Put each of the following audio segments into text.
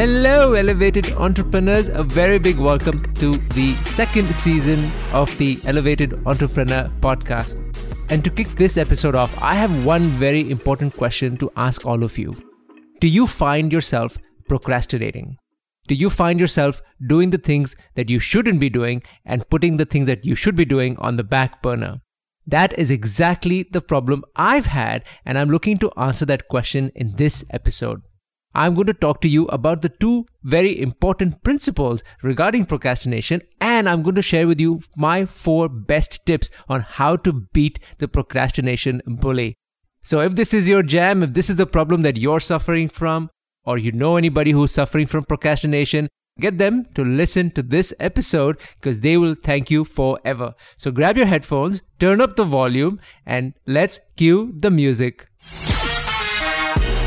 Hello, elevated entrepreneurs. A very big welcome to the second season of the Elevated Entrepreneur podcast. And to kick this episode off, I have one very important question to ask all of you. Do you find yourself procrastinating? Do you find yourself doing the things that you shouldn't be doing and putting the things that you should be doing on the back burner? That is exactly the problem I've had, and I'm looking to answer that question in this episode. I'm going to talk to you about the two very important principles regarding procrastination, and I'm going to share with you my four best tips on how to beat the procrastination bully. So, if this is your jam, if this is the problem that you're suffering from, or you know anybody who's suffering from procrastination, get them to listen to this episode because they will thank you forever. So, grab your headphones, turn up the volume, and let's cue the music.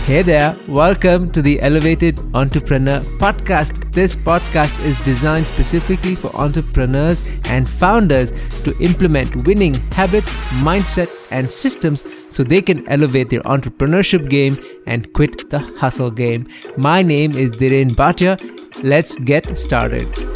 Hey there, welcome to the Elevated Entrepreneur Podcast. This podcast is designed specifically for entrepreneurs and founders to implement winning habits, mindset, and systems so they can elevate their entrepreneurship game and quit the hustle game. My name is Dhiren Bhatia. Let's get started.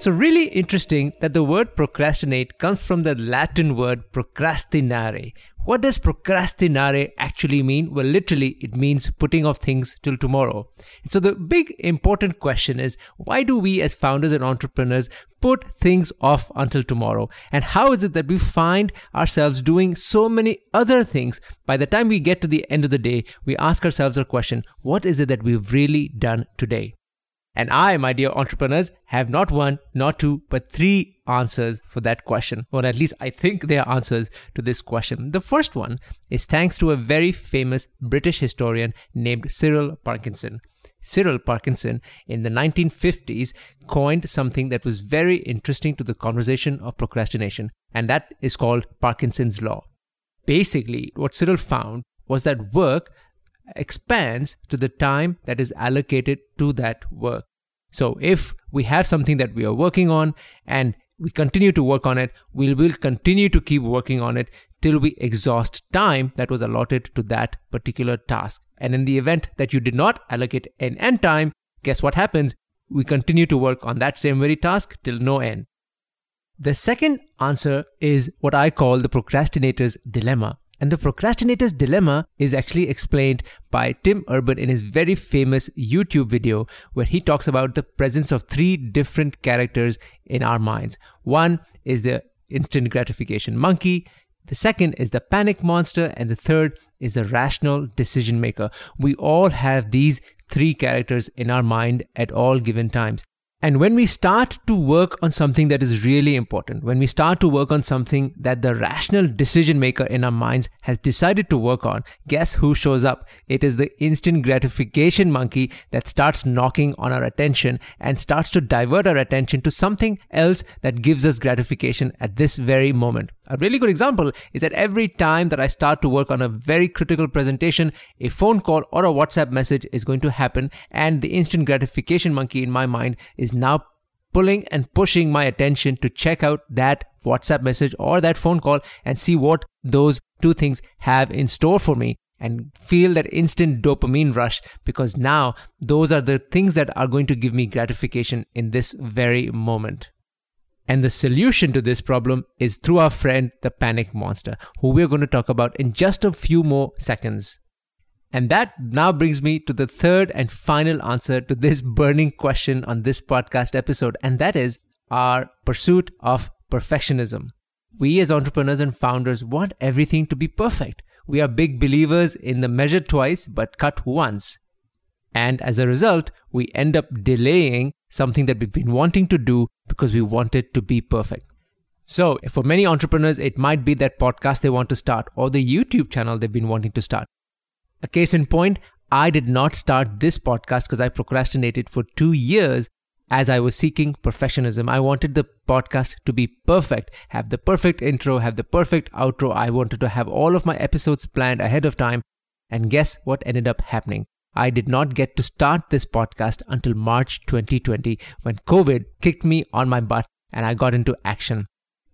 So, really interesting that the word procrastinate comes from the Latin word procrastinare. What does procrastinare actually mean? Well, literally, it means putting off things till tomorrow. So, the big important question is why do we as founders and entrepreneurs put things off until tomorrow? And how is it that we find ourselves doing so many other things? By the time we get to the end of the day, we ask ourselves a question what is it that we've really done today? And I, my dear entrepreneurs, have not one, not two, but three answers for that question. Or at least I think they are answers to this question. The first one is thanks to a very famous British historian named Cyril Parkinson. Cyril Parkinson in the 1950s coined something that was very interesting to the conversation of procrastination, and that is called Parkinson's Law. Basically, what Cyril found was that work expands to the time that is allocated to that work. So if we have something that we are working on and we continue to work on it, we will continue to keep working on it till we exhaust time that was allotted to that particular task. And in the event that you did not allocate an end time, guess what happens? We continue to work on that same very task till no end. The second answer is what I call the procrastinator's dilemma. And the procrastinator's dilemma is actually explained by Tim Urban in his very famous YouTube video, where he talks about the presence of three different characters in our minds. One is the instant gratification monkey, the second is the panic monster, and the third is the rational decision maker. We all have these three characters in our mind at all given times. And when we start to work on something that is really important, when we start to work on something that the rational decision maker in our minds has decided to work on, guess who shows up? It is the instant gratification monkey that starts knocking on our attention and starts to divert our attention to something else that gives us gratification at this very moment. A really good example is that every time that I start to work on a very critical presentation, a phone call or a WhatsApp message is going to happen, and the instant gratification monkey in my mind is now pulling and pushing my attention to check out that WhatsApp message or that phone call and see what those two things have in store for me and feel that instant dopamine rush because now those are the things that are going to give me gratification in this very moment. And the solution to this problem is through our friend, the panic monster, who we're going to talk about in just a few more seconds. And that now brings me to the third and final answer to this burning question on this podcast episode, and that is our pursuit of perfectionism. We as entrepreneurs and founders want everything to be perfect. We are big believers in the measure twice but cut once. And as a result, we end up delaying something that we've been wanting to do because we want it to be perfect. So, for many entrepreneurs, it might be that podcast they want to start or the YouTube channel they've been wanting to start. A case in point, I did not start this podcast because I procrastinated for two years as I was seeking professionalism. I wanted the podcast to be perfect, have the perfect intro, have the perfect outro. I wanted to have all of my episodes planned ahead of time. And guess what ended up happening? I did not get to start this podcast until March 2020 when COVID kicked me on my butt and I got into action.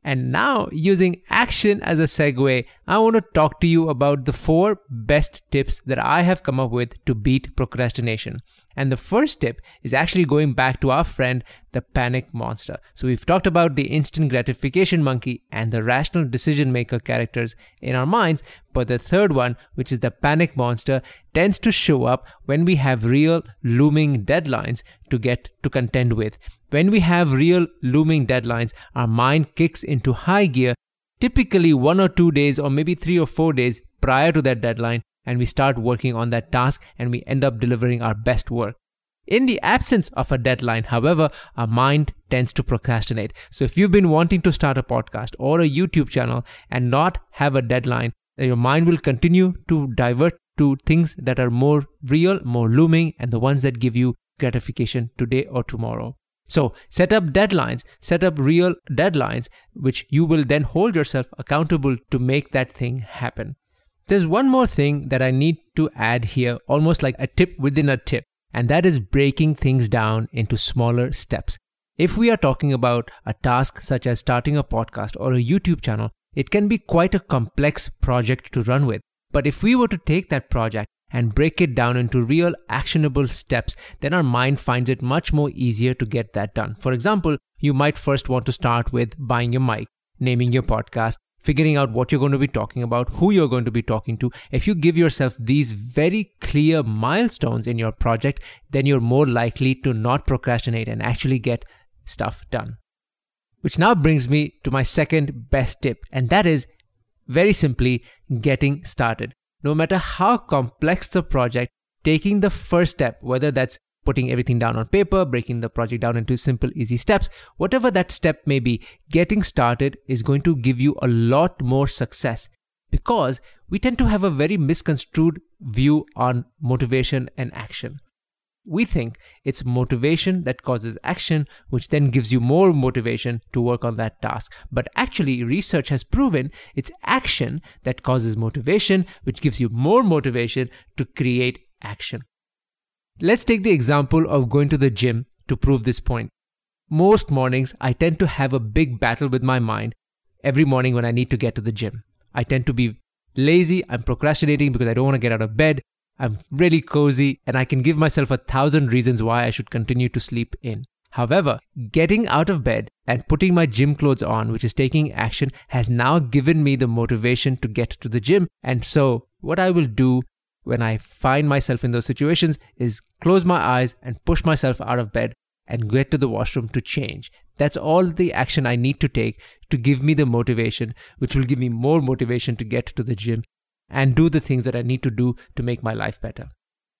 And now, using action as a segue, I want to talk to you about the four best tips that I have come up with to beat procrastination. And the first tip is actually going back to our friend, the panic monster. So, we've talked about the instant gratification monkey and the rational decision maker characters in our minds, but the third one, which is the panic monster, tends to show up when we have real looming deadlines to get to contend with. When we have real looming deadlines, our mind kicks into high gear, typically one or two days or maybe three or four days prior to that deadline, and we start working on that task and we end up delivering our best work. In the absence of a deadline, however, our mind tends to procrastinate. So if you've been wanting to start a podcast or a YouTube channel and not have a deadline, your mind will continue to divert to things that are more real, more looming, and the ones that give you gratification today or tomorrow. So set up deadlines, set up real deadlines, which you will then hold yourself accountable to make that thing happen. There's one more thing that I need to add here, almost like a tip within a tip, and that is breaking things down into smaller steps. If we are talking about a task such as starting a podcast or a YouTube channel, it can be quite a complex project to run with. But if we were to take that project and break it down into real actionable steps, then our mind finds it much more easier to get that done. For example, you might first want to start with buying your mic, naming your podcast, figuring out what you're going to be talking about, who you're going to be talking to. If you give yourself these very clear milestones in your project, then you're more likely to not procrastinate and actually get stuff done. Which now brings me to my second best tip, and that is very simply getting started no matter how complex the project, taking the first step, whether that's putting everything down on paper, breaking the project down into simple, easy steps, whatever that step may be, getting started is going to give you a lot more success because we tend to have a very misconstrued view on motivation and action. We think it's motivation that causes action, which then gives you more motivation to work on that task. But actually, research has proven it's action that causes motivation, which gives you more motivation to create action. Let's take the example of going to the gym to prove this point. Most mornings, I tend to have a big battle with my mind every morning when I need to get to the gym. I tend to be lazy, I'm procrastinating because I don't want to get out of bed, I'm really cozy and I can give myself a thousand reasons why I should continue to sleep in. However, getting out of bed and putting my gym clothes on, which is taking action, has now given me the motivation to get to the gym. And so, what I will do when I find myself in those situations is close my eyes and push myself out of bed and get to the washroom to change. That's all the action I need to take to give me the motivation, which will give me more motivation to get to the gym and do the things that I need to do to make my life better.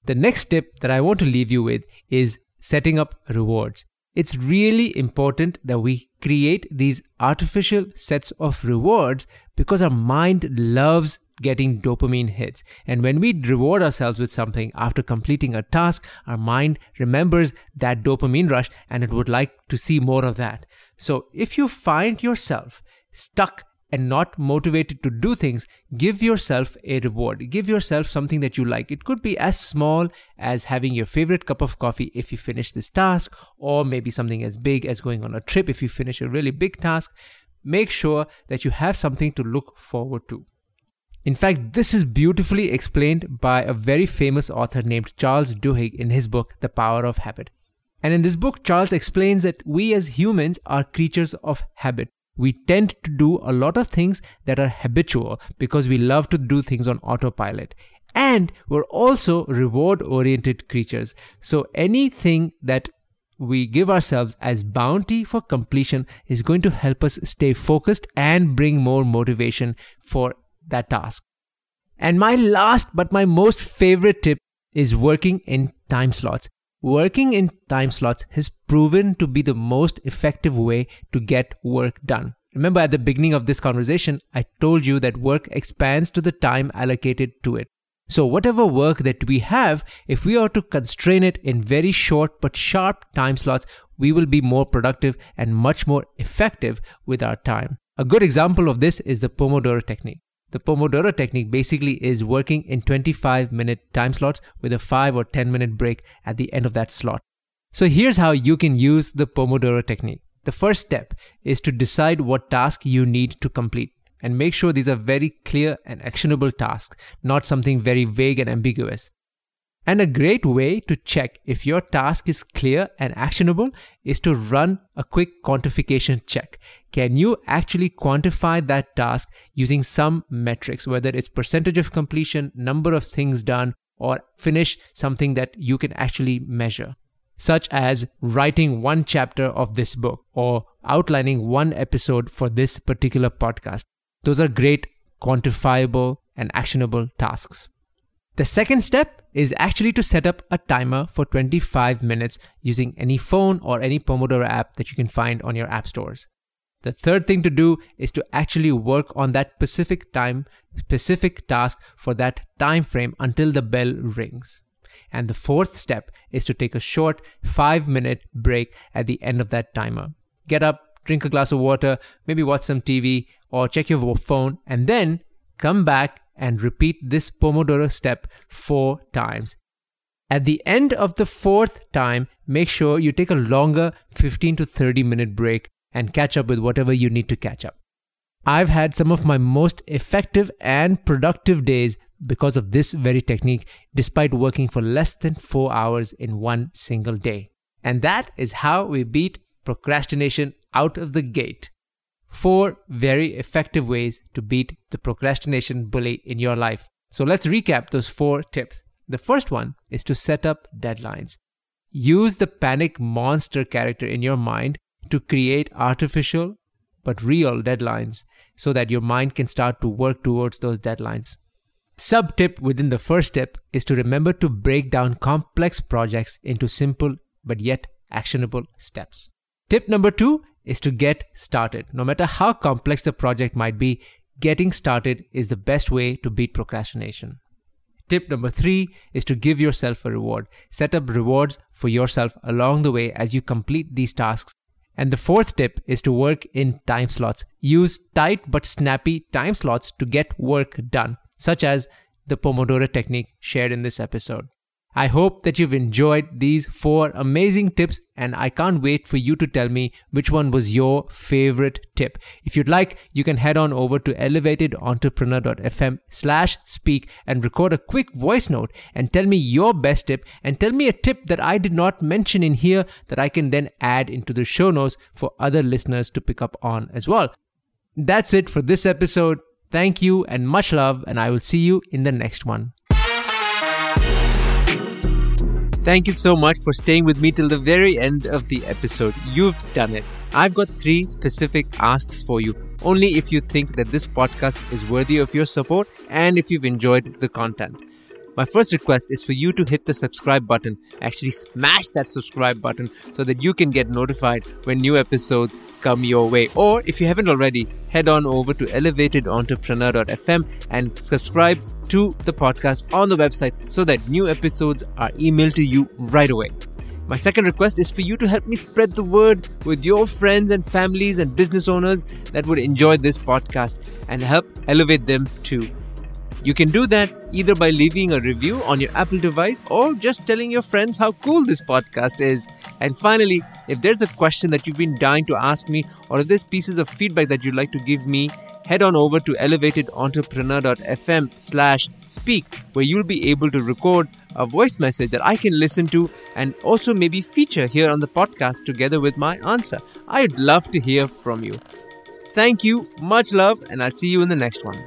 The next tip that I want to leave you with is setting up rewards. It's really important that we create these artificial sets of rewards because our mind loves getting dopamine hits. And when we reward ourselves with something after completing a task, our mind remembers that dopamine rush and it would like to see more of that. So if you find yourself stuck and not motivated to do things, give yourself a reward. Give yourself something that you like. It could be as small as having your favorite cup of coffee if you finish this task, or maybe something as big as going on a trip if you finish a really big task. Make sure that you have something to look forward to. In fact, this is beautifully explained by a very famous author named Charles Duhigg in his book, The Power of Habit. And in this book, Charles explains that we as humans are creatures of habit we tend to do a lot of things that are habitual because we love to do things on autopilot. And we're also reward oriented creatures. So anything that we give ourselves as bounty for completion is going to help us stay focused and bring more motivation for that task. And my last but my most favorite tip is working in time slots. Working in time slots has proven to be the most effective way to get work done. Remember at the beginning of this conversation, I told you that work expands to the time allocated to it. So, whatever work that we have, if we are to constrain it in very short but sharp time slots, we will be more productive and much more effective with our time. A good example of this is the Pomodoro technique. The Pomodoro technique basically is working in 25 minute time slots with a 5 or 10 minute break at the end of that slot. So here's how you can use the Pomodoro technique. The first step is to decide what task you need to complete and make sure these are very clear and actionable tasks, not something very vague and ambiguous. And a great way to check if your task is clear and actionable is to run a quick quantification check. Can you actually quantify that task using some metrics, whether it's percentage of completion, number of things done, or finish something that you can actually measure? Such as writing one chapter of this book or outlining one episode for this particular podcast. Those are great quantifiable and actionable tasks. The second step is actually to set up a timer for 25 minutes using any phone or any Pomodoro app that you can find on your app stores. The third thing to do is to actually work on that specific time, specific task for that time frame until the bell rings. And the fourth step is to take a short 5 minute break at the end of that timer. Get up, drink a glass of water, maybe watch some TV or check your phone and then come back and repeat this Pomodoro step four times. At the end of the fourth time, make sure you take a longer 15 to 30 minute break and catch up with whatever you need to catch up. I've had some of my most effective and productive days because of this very technique, despite working for less than four hours in one single day. And that is how we beat procrastination out of the gate. Four very effective ways to beat the procrastination bully in your life. So let's recap those four tips. The first one is to set up deadlines. Use the panic monster character in your mind to create artificial but real deadlines so that your mind can start to work towards those deadlines. Sub tip within the first step is to remember to break down complex projects into simple but yet actionable steps. Tip number two is to get started. No matter how complex the project might be, getting started is the best way to beat procrastination. Tip number three is to give yourself a reward. Set up rewards for yourself along the way as you complete these tasks. And the fourth tip is to work in time slots. Use tight but snappy time slots to get work done, such as the Pomodoro technique shared in this episode. I hope that you've enjoyed these four amazing tips and I can't wait for you to tell me which one was your favorite tip. If you'd like, you can head on over to elevatedentrepreneur.fm slash speak and record a quick voice note and tell me your best tip and tell me a tip that I did not mention in here that I can then add into the show notes for other listeners to pick up on as well. That's it for this episode. Thank you and much love and I will see you in the next one. Thank you so much for staying with me till the very end of the episode. You've done it. I've got three specific asks for you, only if you think that this podcast is worthy of your support and if you've enjoyed the content. My first request is for you to hit the subscribe button, actually smash that subscribe button so that you can get notified when new episodes come your way. Or if you haven't already, head on over to elevatedentrepreneur.fm and subscribe to the podcast on the website so that new episodes are emailed to you right away. My second request is for you to help me spread the word with your friends and families and business owners that would enjoy this podcast and help elevate them too. You can do that either by leaving a review on your Apple device or just telling your friends how cool this podcast is. And finally, if there's a question that you've been dying to ask me, or if there's pieces of feedback that you'd like to give me, head on over to elevatedentrepreneur.fm slash speak, where you'll be able to record a voice message that I can listen to and also maybe feature here on the podcast together with my answer. I'd love to hear from you. Thank you, much love, and I'll see you in the next one.